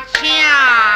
枪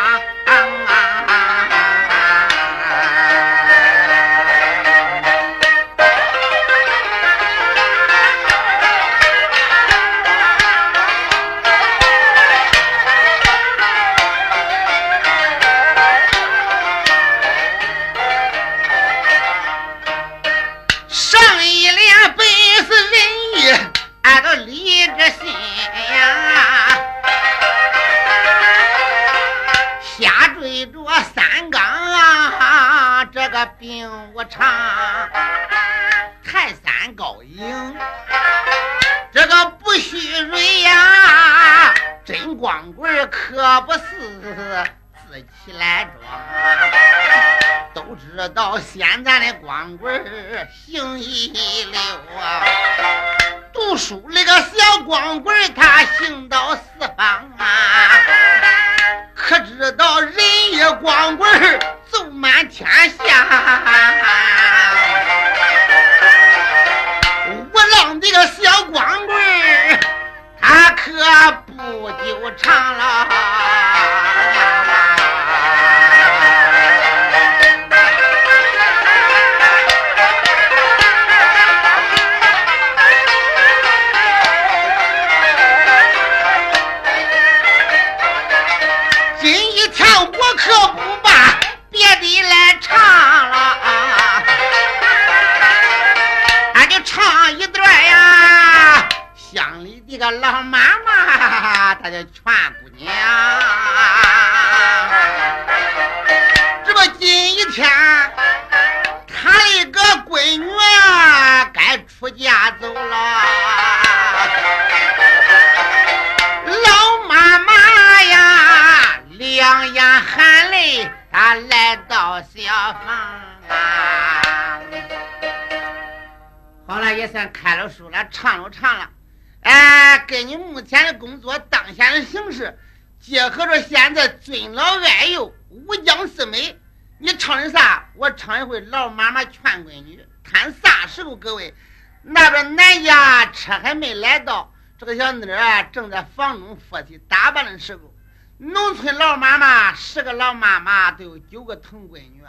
这小妮儿，正在房中说起打扮的时候，农村老妈妈十个老妈妈都有九个疼闺女。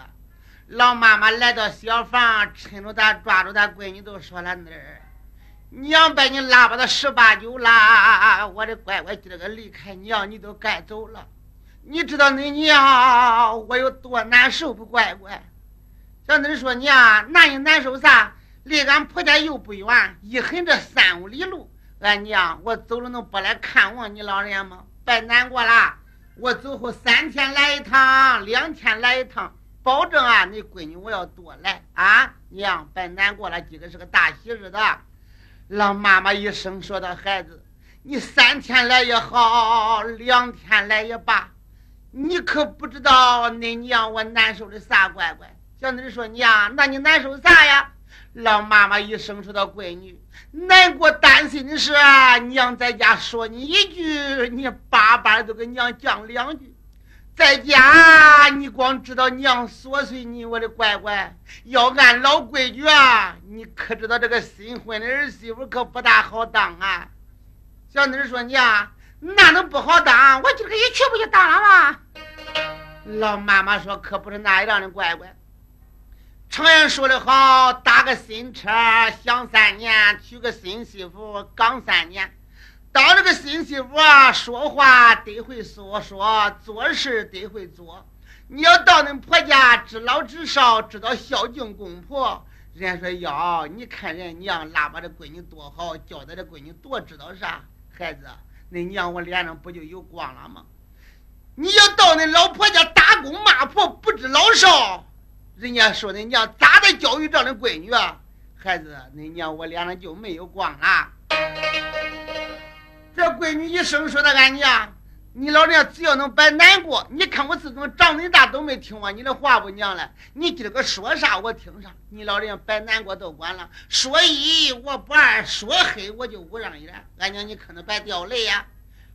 老妈妈来到小房，趁着她抓住她闺女，都说了：“妮儿，娘把你拉巴到十八九了，我的乖乖，今个离开娘，你都该走了。你知道你娘我有多难受不？乖乖。”小妮儿说：“娘，那你难受啥？离俺婆家又不远，一横这三五里路。”俺娘，我走了能不来看望你老人家吗？别难过了，我走后三天来一趟，两天来一趟，保证啊，你闺女我要多来啊！娘，别难过了，今个是个大喜日子。老妈妈一声说的：“孩子，你三天来也好，两天来也罢，你可不知道恁娘我难受的啥，乖乖。”小妮说：“娘，那你难受啥呀？”老妈妈一声说的：“闺女，难过担心的是，娘在家说你一句，你巴巴都跟娘讲两句。在家你光知道娘琐碎你，我的乖乖。要按老规矩啊，你可知道这个新婚的儿媳妇可不大好当啊。”小妮说：“娘，那能不好当？我今个一去不就当了吗？”老妈妈说：“可不是那样的，乖乖。”常言说的好，打个新车享三年，娶个新媳妇刚三年。当这个新媳妇啊，说话得会说说，做事得会做。你要到恁婆家知老知少，知道孝敬公婆。人家说哟，你看人娘拉把这闺女多好，教导这闺女多知道啥。孩子，恁娘我脸上不就有光了吗？你要到恁老婆家打工骂婆，不知老少。人家说恁娘咋的教育这样的闺女啊？孩子，恁娘我脸上就没有光了。这闺女一生说的俺娘，你老人家只要能别难过，你看我自从长恁大都没听过你的话不娘了。你今儿个说啥我听啥，你老人家别难过都管了。说一我不二，说黑我就不让一。俺娘你可能别掉泪呀。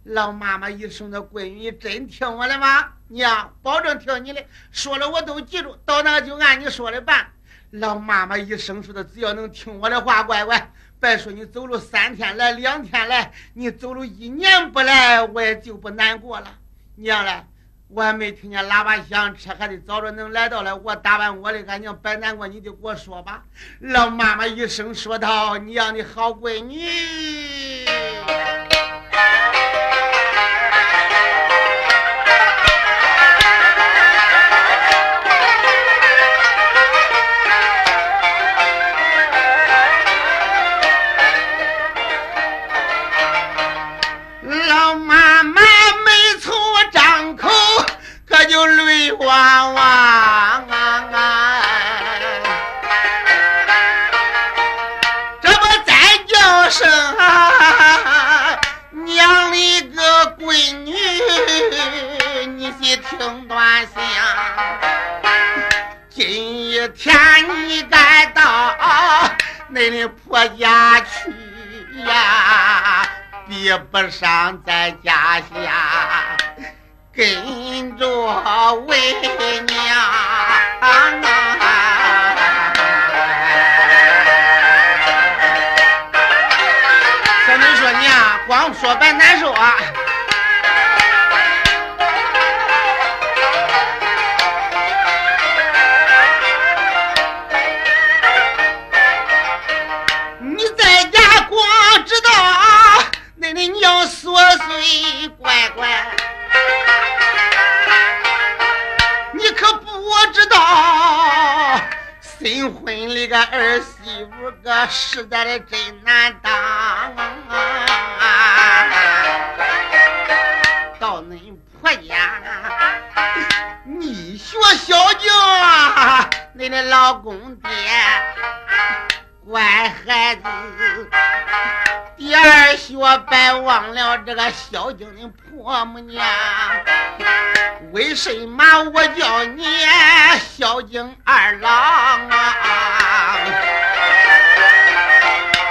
老妈妈一生的闺女，你真听我的吗？娘，保证听你的，说了我都记住，到那就按你说的办。老妈妈一生说的，只要能听我的话，乖乖，别说你走了三天来，两天来，你走了一年不来，我也就不难过了。娘嘞，我还没听见喇叭响，车还得早着能来到了。我打扮我的，俺娘别难过，你就给我说吧。老妈妈一生说道：“娘的好闺女。”听端详。今一天你该到恁的婆家去呀，比不上在家下。跟着为娘，小妹说娘，光说白难受啊！娘琐碎乖乖。知道新婚里个儿媳妇个实在的真难当！到恁婆家，你学孝敬啊，恁的老公爹，乖孩子。第二学别忘了这个孝敬的婆母娘。为什么我叫你孝敬二郎啊？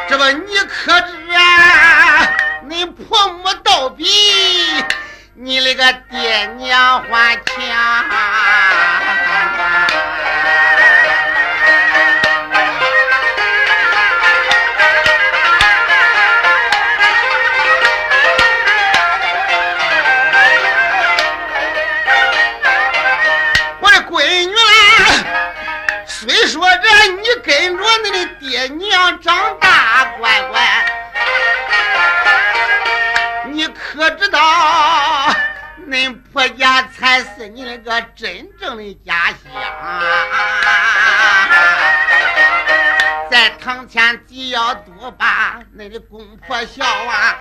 这不你可知啊？你婆母倒比你那个爹娘还强。长大，乖乖，你可知道，恁婆家才是你那个真正的家乡。在堂前只要多把恁的公婆孝啊，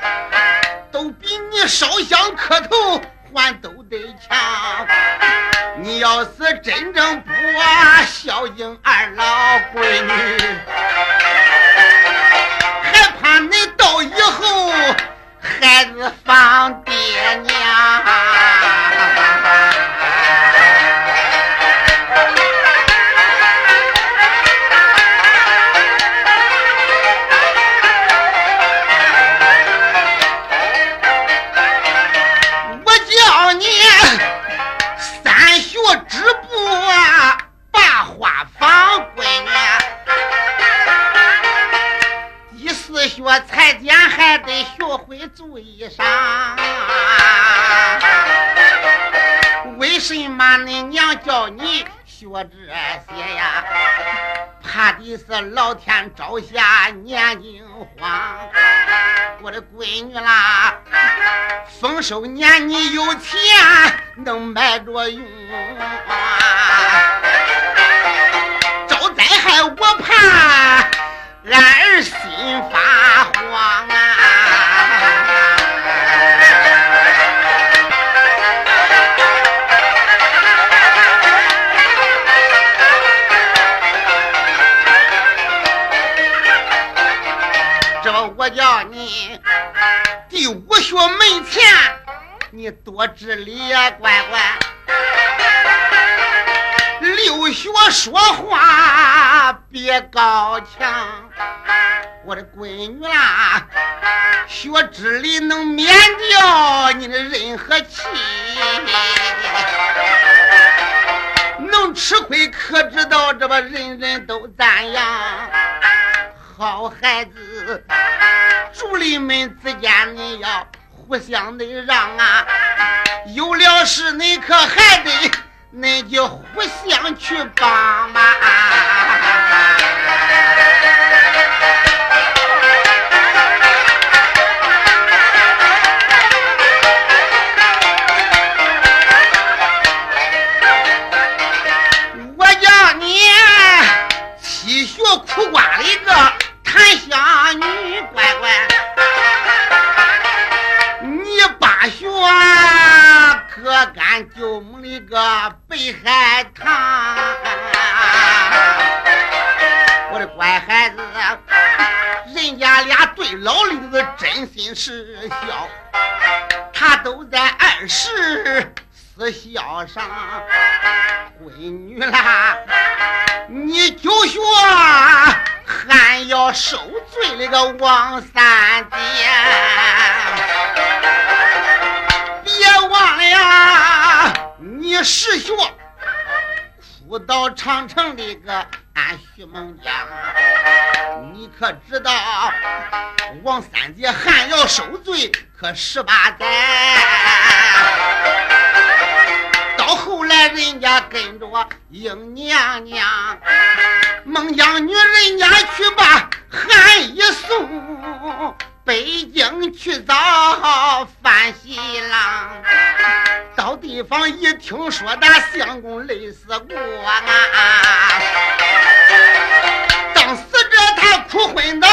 都比你烧香磕头。还都得强，你要是真正不孝敬二老闺女，还怕你到以后孩子放爹娘。我裁剪还得学会做衣裳，为什么恁娘叫你学这些呀？怕的是老天招下年惊慌。我的闺女啦，丰收年你有钱能买着用，俺儿心发慌啊。这我叫你第五学门前你多治理呀乖乖。六学说话别高强，我的闺女啦，学知礼能免掉你的任何气，能吃亏可知道这么人人都赞扬。好孩子，主力们之间你要互相的让啊，有了事你可还得。那就互相去帮忙。是孝，他都在二十四孝上。闺女啦，你就学还要受罪那个王三姐。别忘了，你师学哭到长城的个俺徐梦江，你可知道王三姐还要受罪，可十八载。到后来人家跟着英娘娘，孟姜女人家去把韩一送。北京去找范喜郎，到地方一听说那相公累死过啊，当死者他哭昏的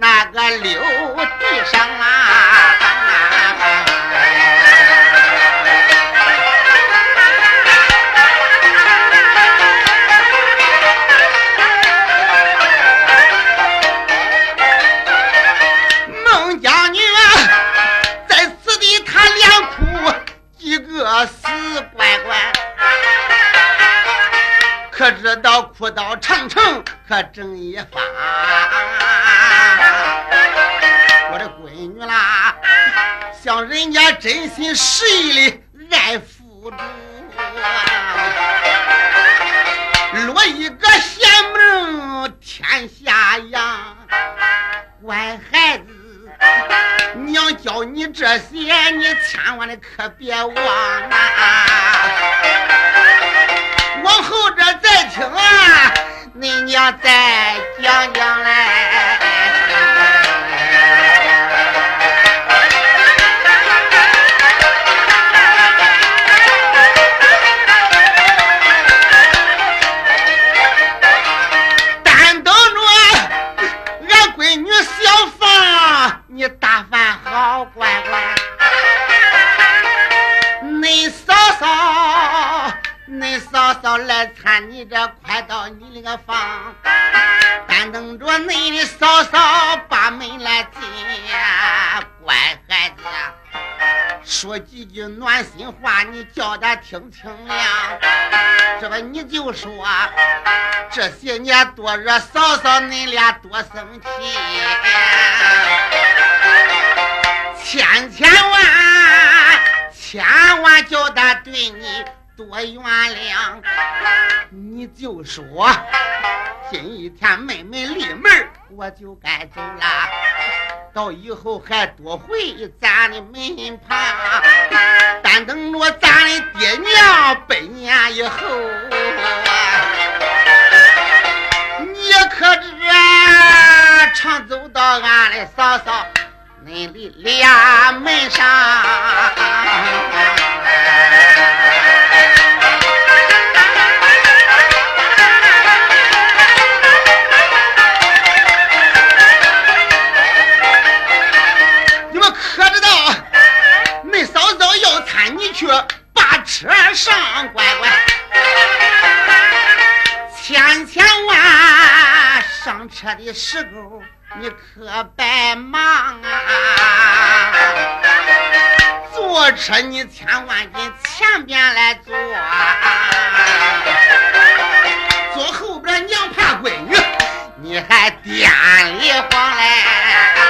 那个留地上啊孟姜女在死地她连哭几个死乖乖可知道哭到长城可正一方人家真心实意的爱父主，落一个贤门天下扬，乖孩子。娘教你这些，你千万的可别忘啊！往后这再听啊，恁娘再讲讲来。饭好乖乖，恁嫂嫂，恁嫂嫂来参你这，快到你那个房，单等着恁的嫂嫂把门来进。乖孩子，说几句暖心话，你叫他听听呀。这个你就说，这些年多惹嫂嫂恁俩多生气。千千万千万叫他对你多原谅，你就说今一天妹妹离门，我就该走了。到以后还多回咱的门旁，但等着咱的爹娘百年以后，你可知常走到俺的嫂嫂。你的俩门上，去把车上，乖乖，千千万上车的时候。你可别忙啊！坐车你千万跟前边来坐，坐后边娘怕闺女，你还颠里晃来。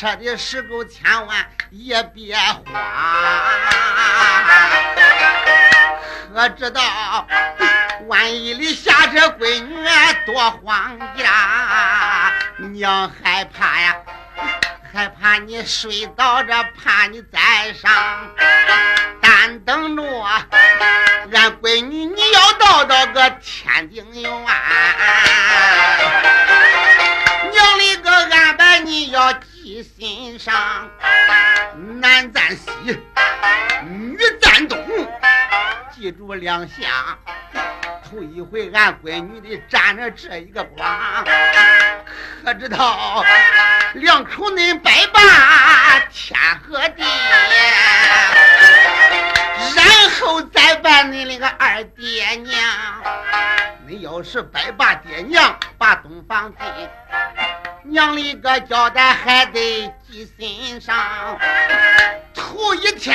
车的时候千万也别慌，可知道万一里下这闺女多慌呀？娘害怕呀，害怕你睡倒着，怕你再上，但等着俺闺女你要到到个天津园。娘里个安排你要。心上，男赞西，女赞东，记住两下。头一回俺闺女的沾了这一个光，可知道两口恁拜把天和地，然后再拜恁那个二爹娘。恁要是拜把爹娘，把东房地。娘里个交代还得记心上，头一天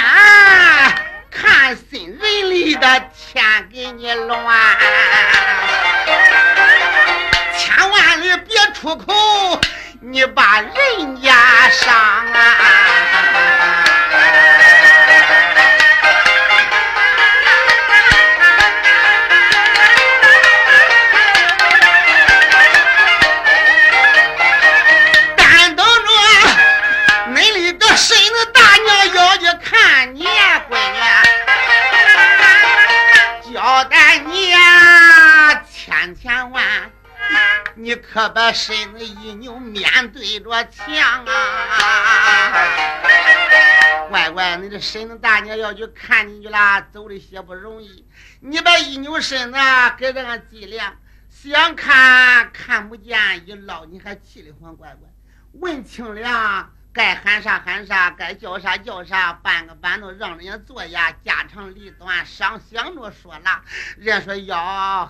看新人里的天给你乱，千万里别出口，你把人家伤把身子一扭，面对着墙啊！乖乖，你的婶子大娘要去看你去了，走的些不容易。你把一扭身子，跟这个脊梁，想看看不见，一捞你还气里慌，乖乖，问清了。该喊啥喊啥，该叫啥叫啥，搬个板凳让人家坐呀，家长里短上想着说啦。人家说哟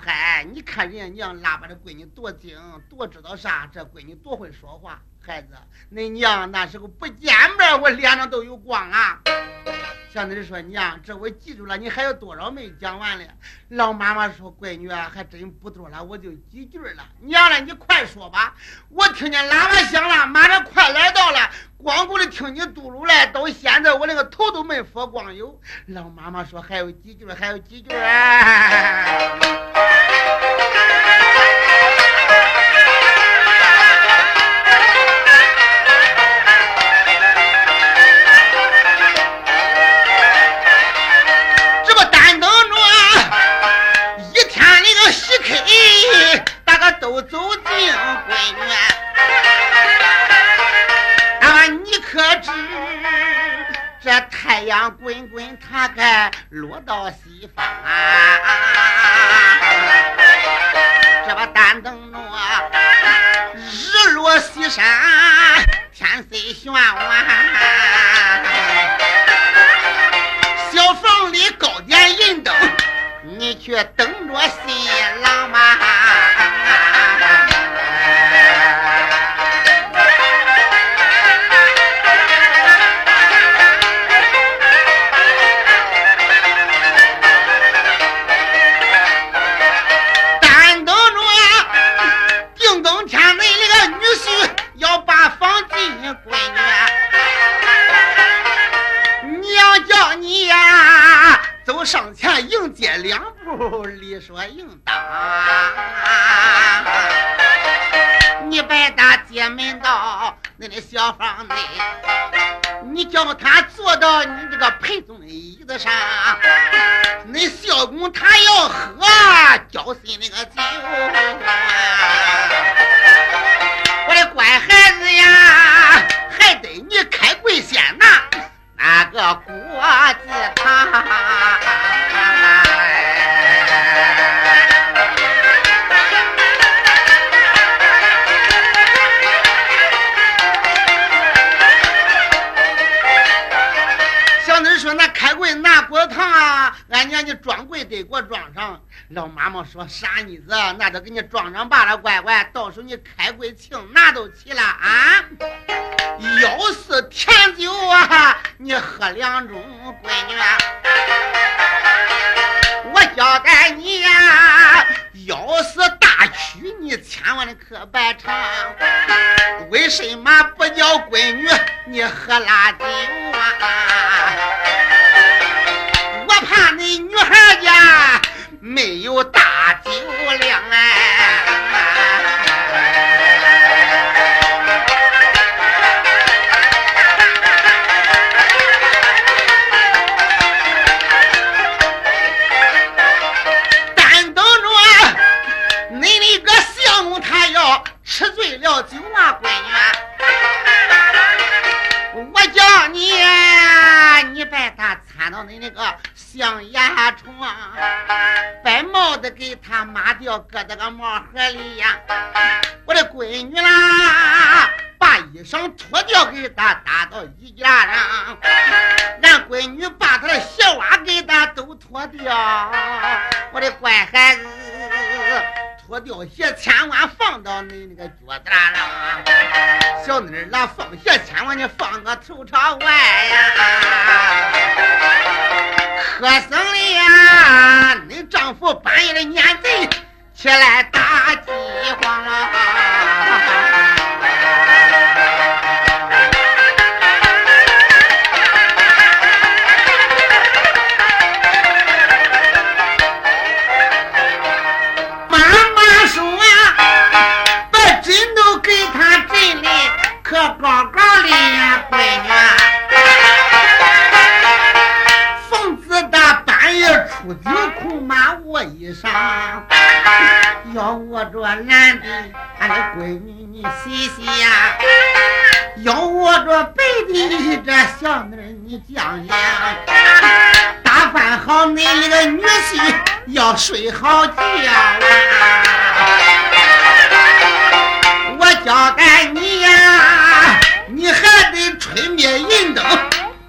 嗨，你看人家娘拉把这闺女多精，多知道啥，这闺女多会说话。孩子，恁娘那时候不见面，我脸上都有光啊。像你说娘，这我记住了，你还有多少没讲完嘞？老妈妈说闺女啊还真不多了，我就几句了。娘嘞，你快说吧，我听见喇叭响了，马上快来到了。光顾着听你嘟噜嘞，到现在我那个头都没佛光有。老妈妈说还有几句，还有几句。到西方说傻妮子，那都给你装上罢了，乖乖，到时候你开柜请拿都齐了啊。要是甜酒啊，你喝两盅，闺女。我交代你呀，要是大曲，你千万可别尝。为什么不叫闺女你喝辣酒啊？我怕你女孩家没有大里呀。我的闺女啦，把衣裳脱掉，给他搭到衣架上。俺闺女把他的鞋袜给他都脱掉，我的乖孩子。脱掉鞋，千万放到你那个脚蛋上。小妮儿，那放鞋千万你放个头朝外呀。着男的，俺的闺女你洗洗呀；要握着白的，这小妮儿你讲讲。打扮好你那个女婿，要睡好觉啊！我交代你呀，你还得吹灭银灯，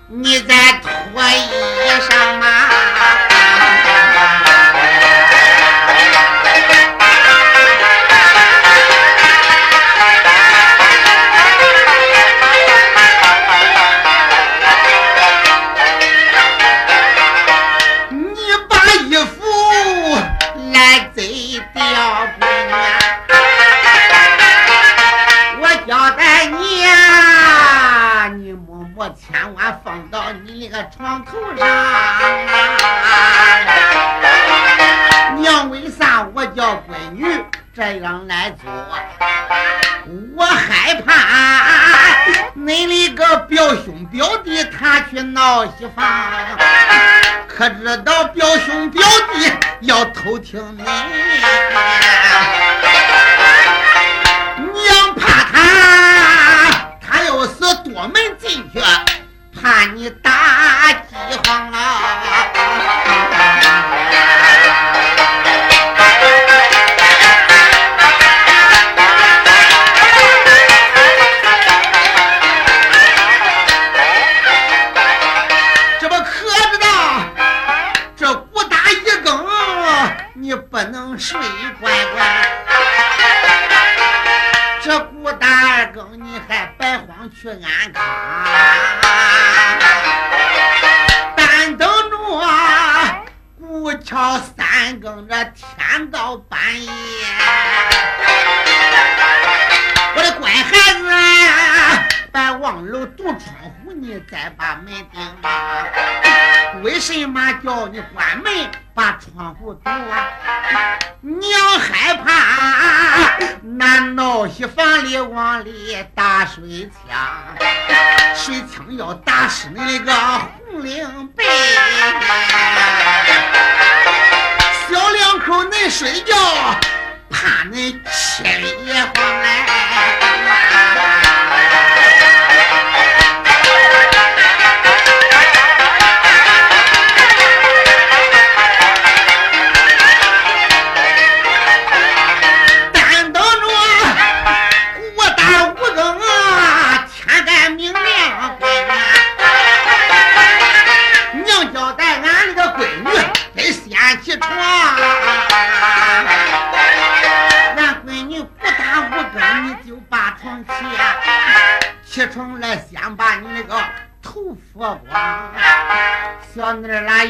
你再脱衣裳嘛。床头上，娘为啥我叫闺女这样来做？我害怕恁那个表兄表弟他去闹媳妇，可知道表兄表弟要偷听你，娘怕他，他要是夺门进去。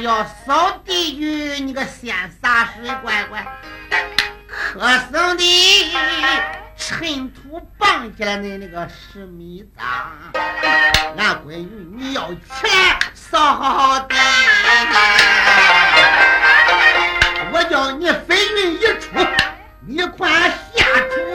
要扫地去，你个先洒水乖乖。可生的尘土绑起来的那个十米脏，俺闺女你要起来扫好好的。我叫你飞云一出，你快下厨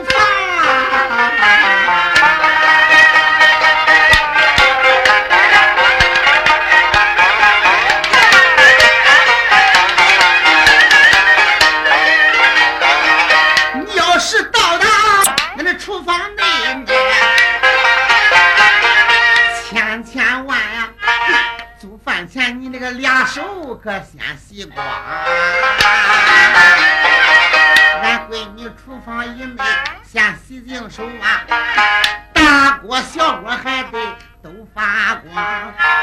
俩手可先洗光，俺闺女厨房以内先洗净手啊，大锅小锅还得都发光。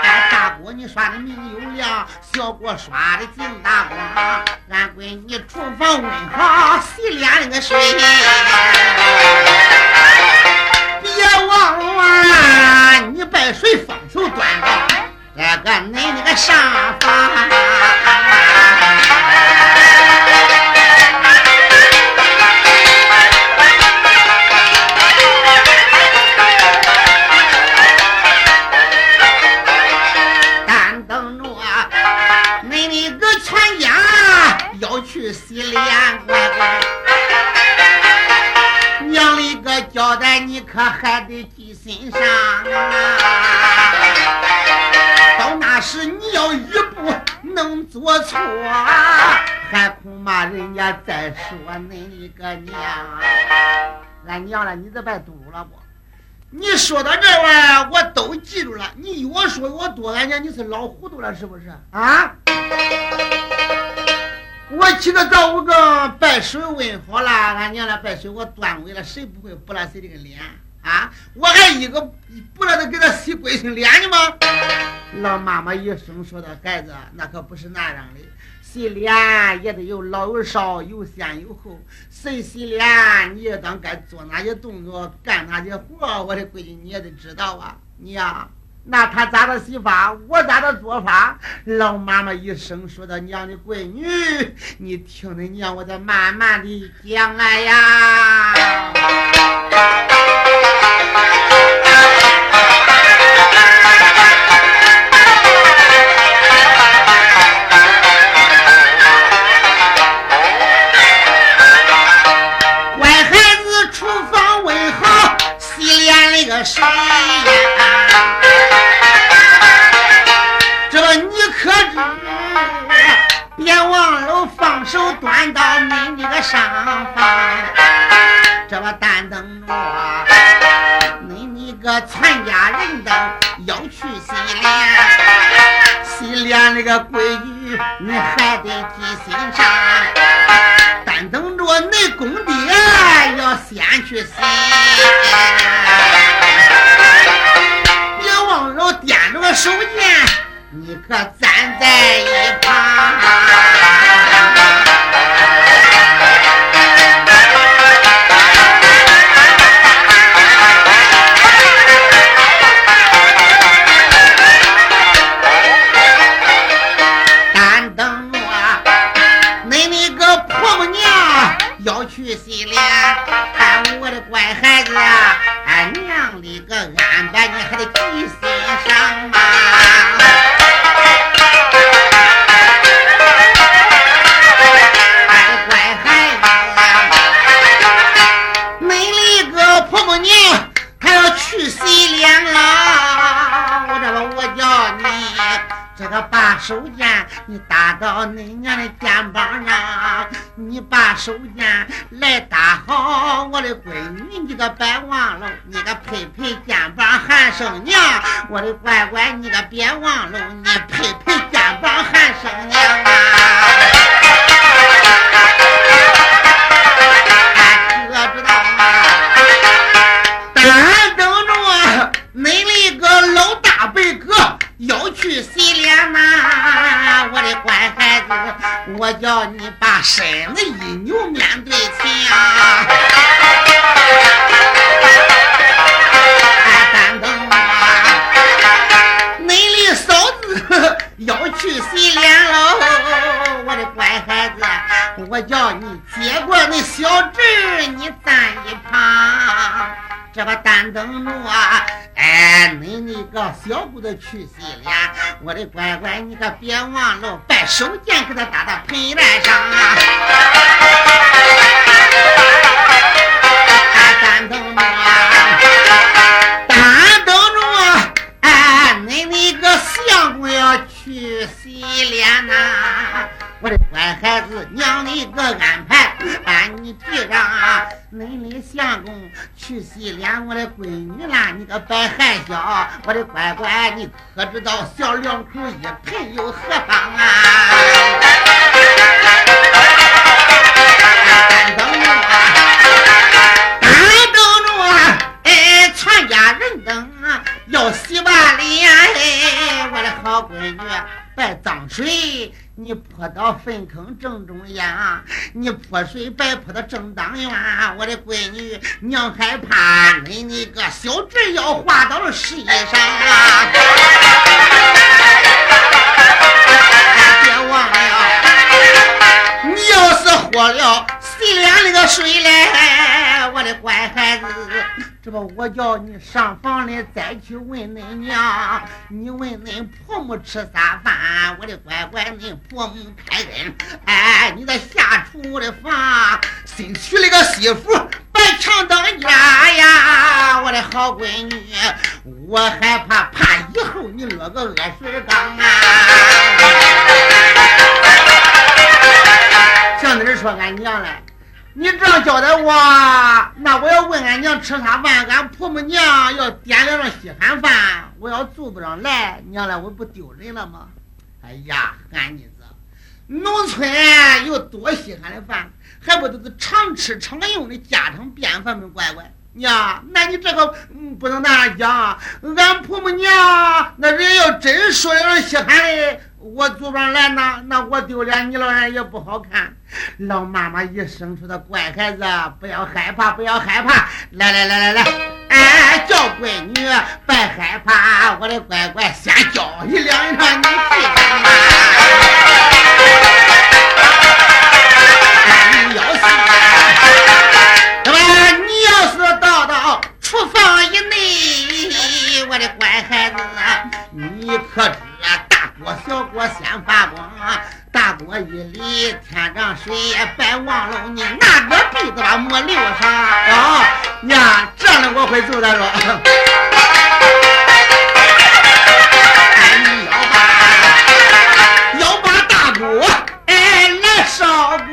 哎，大锅你刷的明又亮，小锅刷的净大光。俺闺女厨房温好，洗脸那个水，别忘了你把水放手端到。那个恁那个上房，但等着恁那个啥法但等着你的全家要去洗脸娘的个交代你可还得记心俺娘了，你这白嘟噜了不？你说到这玩我都记住了。你越说越多，俺娘你是老糊涂了是不是？啊！我起个早五更，拜水问好了，俺娘了拜水我端过来了，谁不会不拉谁这个脸？啊！我还一个不知道给他洗鬼心脸呢吗？老妈妈一声说的：“孩子，那可不是那样的，洗脸也得有老有少，有先有后。谁洗脸，你也当该做哪些动作，干哪些活。我的闺女，你也得知道啊！你呀，那他咋的洗法，我咋的做法？老妈妈一声说的：娘的闺女，你听着娘，我再慢慢的讲来呀。”的个安排你还得记心上嘛。哎，乖孩子，恁那个婆婆娘还要去洗脸啦，我这个我叫你。这个把手绢你搭到恁娘的肩膀上，你把手绢来搭好，我的闺女，你可别忘了，你个拍拍肩膀喊声娘，我的乖乖，你可别忘了，你拍拍肩膀喊声娘啊。我叫你把身子一扭，面对墙。哎，等等啊，恁的嫂子要去洗脸喽，我的乖孩子，我叫你接过那小侄你站一旁，这把单灯笼啊，哎，你那个小姑子去洗脸，我的乖乖，你可别忘了把手绢给他搭到盆沿上啊。啦，你个别害臊，我的乖乖，你可知道小两口一盆又何妨啊？水你泼到粪坑正中央，你泼水白泼到正当院，我的闺女，娘害怕你那个小侄要滑到了石上啊！别忘了，你要是喝了洗脸那个水嘞，我的乖孩子，我叫你上房里再去问恁娘，你问恁婆母吃啥饭？我的乖乖，恁婆母开恩，哎，你再下厨的房，新娶了个媳妇，白墙当家呀！我的好闺女，我害怕怕以后你落个恶水缸啊！像你说俺娘嘞。你这样交代我，那我要问俺娘吃啥饭，俺婆母娘要点两样稀罕饭，我要做不上来，娘嘞，我不丢人了吗？哎呀，俺妮子，农村有多稀罕的饭，还不都是常吃常用的家常便饭吗？乖乖，娘，那你这个不能那样讲，俺婆母娘那人要真说两稀罕的。我做不上来，那那我丢脸，你老人也不好看。老妈妈一生出的乖孩子，不要害怕，不要害怕。来来来来来，哎，叫闺女，别害怕，我的乖乖，先教一两让你记上嘛。你要是，那么你要是到到厨房以内，我的乖孩子，你可知大？锅小锅先发光，大锅一里天上水，也白忘了你拿个篦子把馍留上。啊，娘，这样的我会做的说。哎，你要把要把大锅哎来烧滚。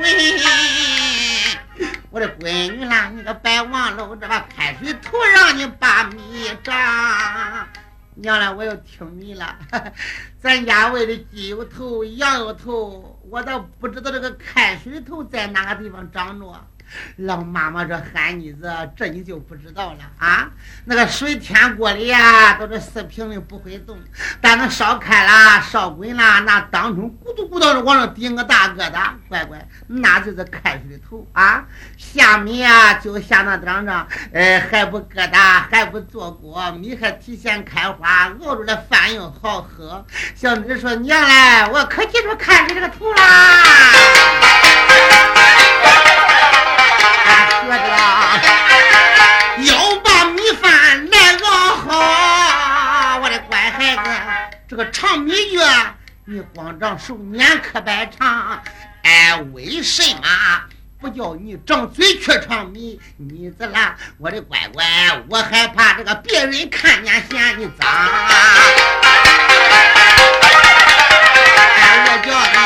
我的闺女啦，你可别忘了我这把开水头让你把米长。娘嘞，我又听你了。咱家喂的鸡有头，羊有头，我倒不知道这个开水头在哪个地方长着。老妈妈这喊妮子，这你就不知道了啊！那个水天锅里呀，都是四平的，不会动。但那烧开了，烧滚了，那当中咕嘟咕嘟的往上顶个大疙瘩，乖乖，那就是开水的头啊！下米啊，就下那当上，哎，还不疙瘩，还不做锅，米还提前开花，熬出来饭又好喝。小妮说：“娘嘞，我可记住看你这个头啦。”学着要把米饭来熬好，我的乖孩子，这个长米月你光长手年可白长，哎，为什么不叫你张嘴去长米？你子啦，我的乖乖，我害怕这个别人看见嫌你脏。哎，我叫你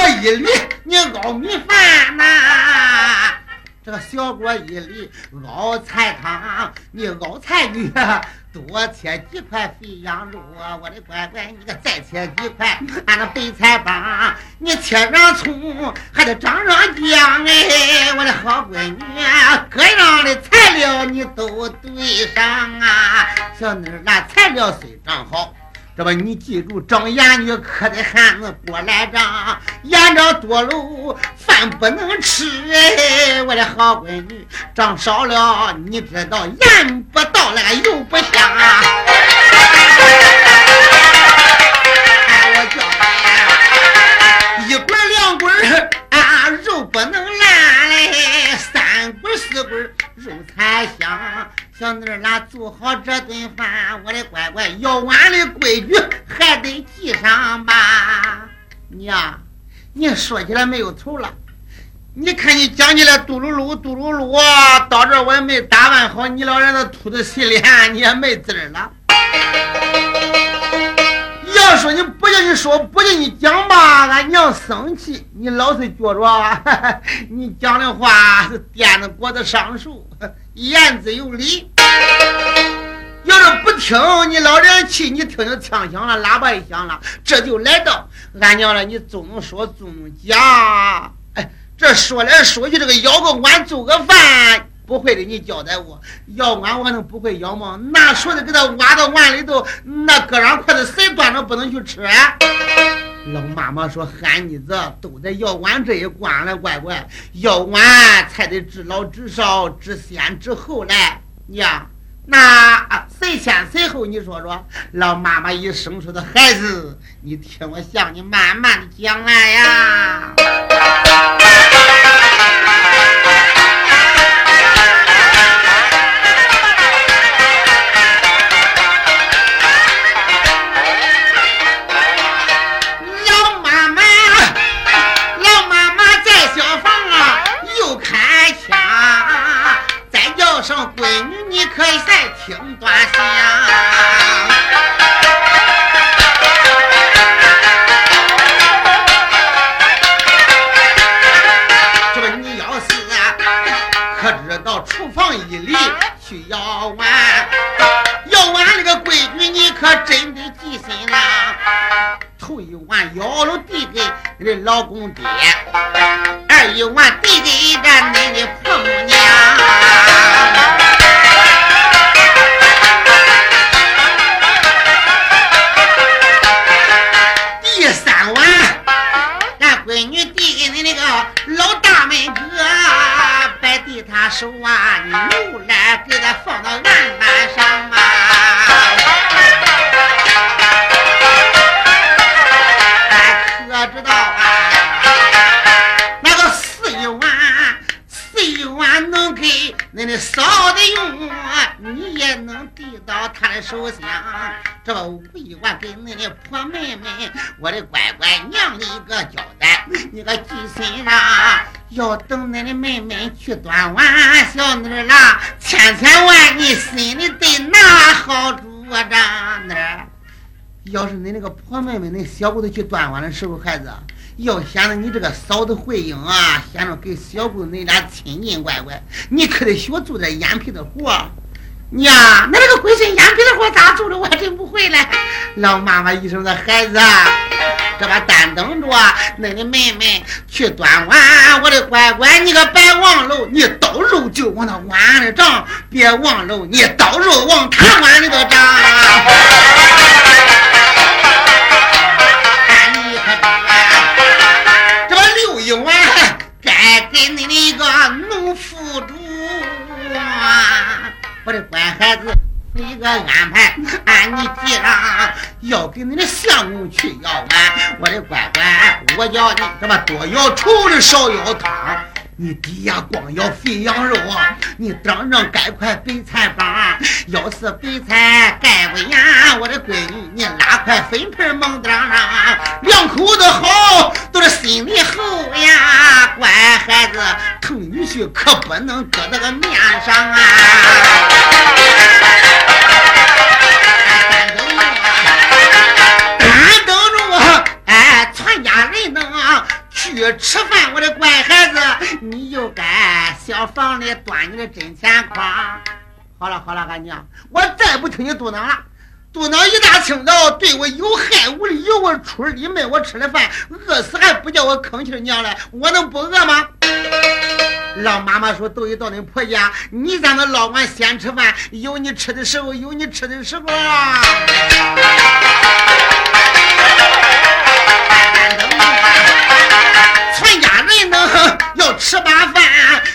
锅一里。你熬米饭呐，这个小锅一里熬菜汤，你熬菜鱼 多切几块肥羊肉啊，我的乖乖，你可再切几块，俺那白菜帮，你切上葱，还得长上姜哎，我的好闺女，各样的材料你都对上啊，小妮儿那材料虽长好。这不，你记住，长眼女可得喊着过来长，眼长多喽饭不能吃，哎，我的好闺女，长少了，你知道，盐不到了，油不香。哎，我叫。一滚两滚，啊，肉不能烂嘞，三滚四滚。肉才香小妮儿啦，做好这顿饭，我的乖乖，要碗的规矩还得记上吧。娘，你说起来没有头了。你看你讲起来嘟噜噜嘟噜噜，到这我也没打扮好，你老人家秃子洗脸，你也没滋了。说你不叫你说，不叫你讲吧，俺娘生气。你老是觉着 你讲的话是颠着果子上树，言之有理。要是不听，你老脸气，你听听枪响了，喇叭一响了，这就来到俺娘了。你总能说，总能讲。哎，这说来说去，这个舀个碗做个饭。不会的，你交代我，要碗我还能不会舀吗？拿勺子给他挖到碗里头，那搁上筷子谁端着不能去吃？老妈妈说：“憨妮子都在要碗这一关了，乖乖，要碗才得知老知少，知先知后来。娘，那谁先谁后？你说说。”老妈妈一声说：“的孩子，你听我向你慢慢的讲来呀。”恁的嫂子用，你也能递到他的手上。这五一碗给恁的婆妹妹，我的乖乖娘的一个交代，你个记心上。要等恁的妹妹去端碗，小妮儿啦，千千万你心里得拿好主啊！长妮，要是你那个婆妹妹、那小姑子去端碗的时候，孩子要显得你这个嫂子慧英啊，显得跟小姑子你俩亲近，乖乖，你可得学做点眼皮子活。娘，那这个鬼神眼皮子活咋做的？我还真不会嘞。老妈妈一声的孩子，这把单等着恁的妹妹去端碗。我的乖乖，你可别忘了，你倒肉就往那碗里长，别忘了你倒肉往他碗里头长。你的一个农夫主啊。我的乖孩子，一个安排，按你记上，要给你的相公去要碗。我的乖乖，我叫你什么多要稠的，少要汤。你底下光要肥羊肉，你当上盖块白菜帮。要是白菜盖不严，我的闺女，你拉块粉盆蒙当可不能搁那个面上啊。等着，哎，全家人能。去吃饭，我的乖孩子，你就该小房里端你的真钱筐。好了好了，俺娘，我再不听你嘟囔了。嘟囔一大清早，对我有害无利，有我出里门，我吃了饭，饿死还不叫我吭气娘嘞，我能不饿吗？老妈妈说，都一到恁婆家，你在那老管先吃饭，有你吃的时候，有你吃的时候。全家人呢要吃罢饭，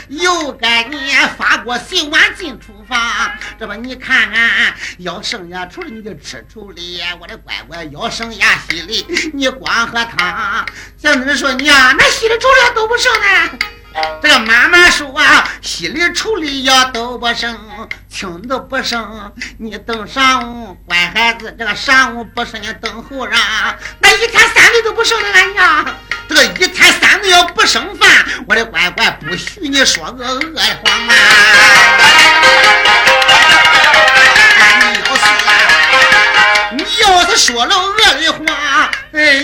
又该你发锅洗碗进厨房。这不你看看，要剩下厨的你就吃厨里，我的乖乖要剩下稀里，你光喝汤。小妮说娘，那稀里煮了都不剩呢。这个妈妈说啊，稀里处理呀都不剩，轻都不剩。你等上午，乖孩子，这个上午不剩，你等后让。那一天三顿都不剩的俺娘，这个一天三顿要不剩饭，我的乖乖不许你说个恶话啊！你要是，你要是说了饿的话，哎，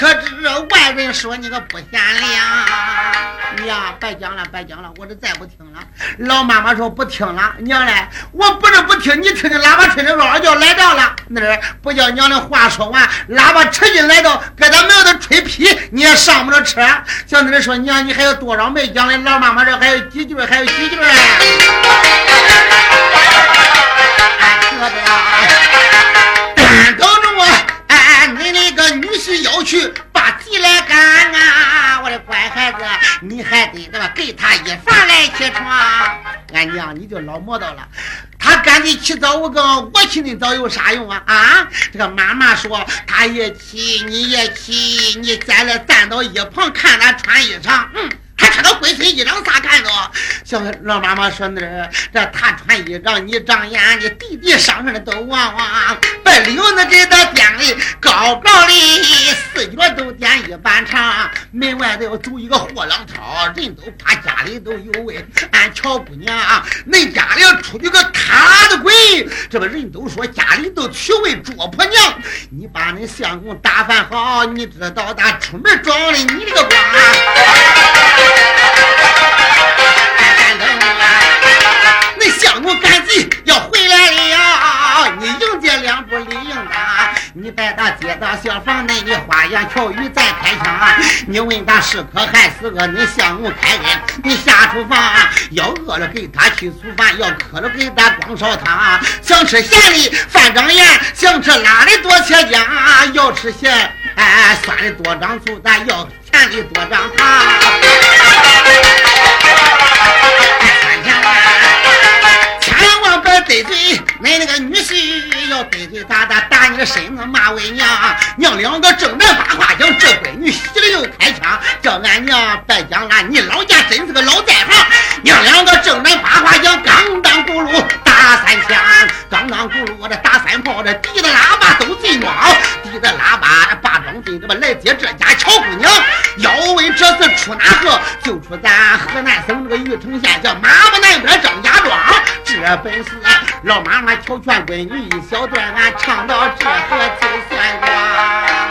可知外人说你个不贤良。娘，白讲了，白讲了，我这再不听了。老妈妈说不听了，娘嘞，我不是不听，你听听喇叭吹的嗷嗷叫来到了那儿，不叫娘的话说完，喇叭扯进来到，搁咱门子吹屁，你也上不了车。像那说娘，你还有多少没讲的？老妈妈这还有几句，还有几句。单是要去把地来干啊，我的乖孩子。你还得那么？给他一饭来起床。俺娘你就老磨叨了，他赶紧起早，我跟我起恁早有啥用啊？啊！这个妈妈说，他也起，你也起，你在这站到一旁看他穿衣裳，嗯。他穿个灰色衣裳，咋看着？小老妈妈说：“那这他穿衣裳，你长眼，你弟弟上身的都旺旺。白领子给他垫的高高的，四角都垫一半长。门外头要走一个货郎套，人都怕家里都有味。俺乔姑娘，恁家里出去个塌的鬼，这不人都说家里都娶位捉婆娘。你把恁相公打扮好，你知道他出门撞的你这个光。”那相公赶紧要回来了，你迎接两步礼应答，你带他接到小房内，你花言巧语再开枪。你问他是渴还是饿，你相公开恩，你下厨房要饿了给他去煮饭，要渴了给他光烧汤。想吃咸的饭长盐，想吃辣的多切姜，要吃咸哎酸的多长醋，咱要。钱的多张糖，三千万，千万别得罪恁那个女婿，要得罪他，他打你的身子骂为娘。娘两个正在把话讲，这闺女稀里又开枪，叫俺娘别讲了。你老家真是个老在行。娘两个正在把话讲，刚当咕噜打三枪，刚当咕噜我这打三炮，这滴的喇叭都最猛，滴的喇叭八庄镇这么来接这家乔姑娘。要问这次出哪河，就出咱河南省这个虞城县，叫马步南边张家庄。这本是老妈妈调劝闺女一小段，俺唱到这河就算过。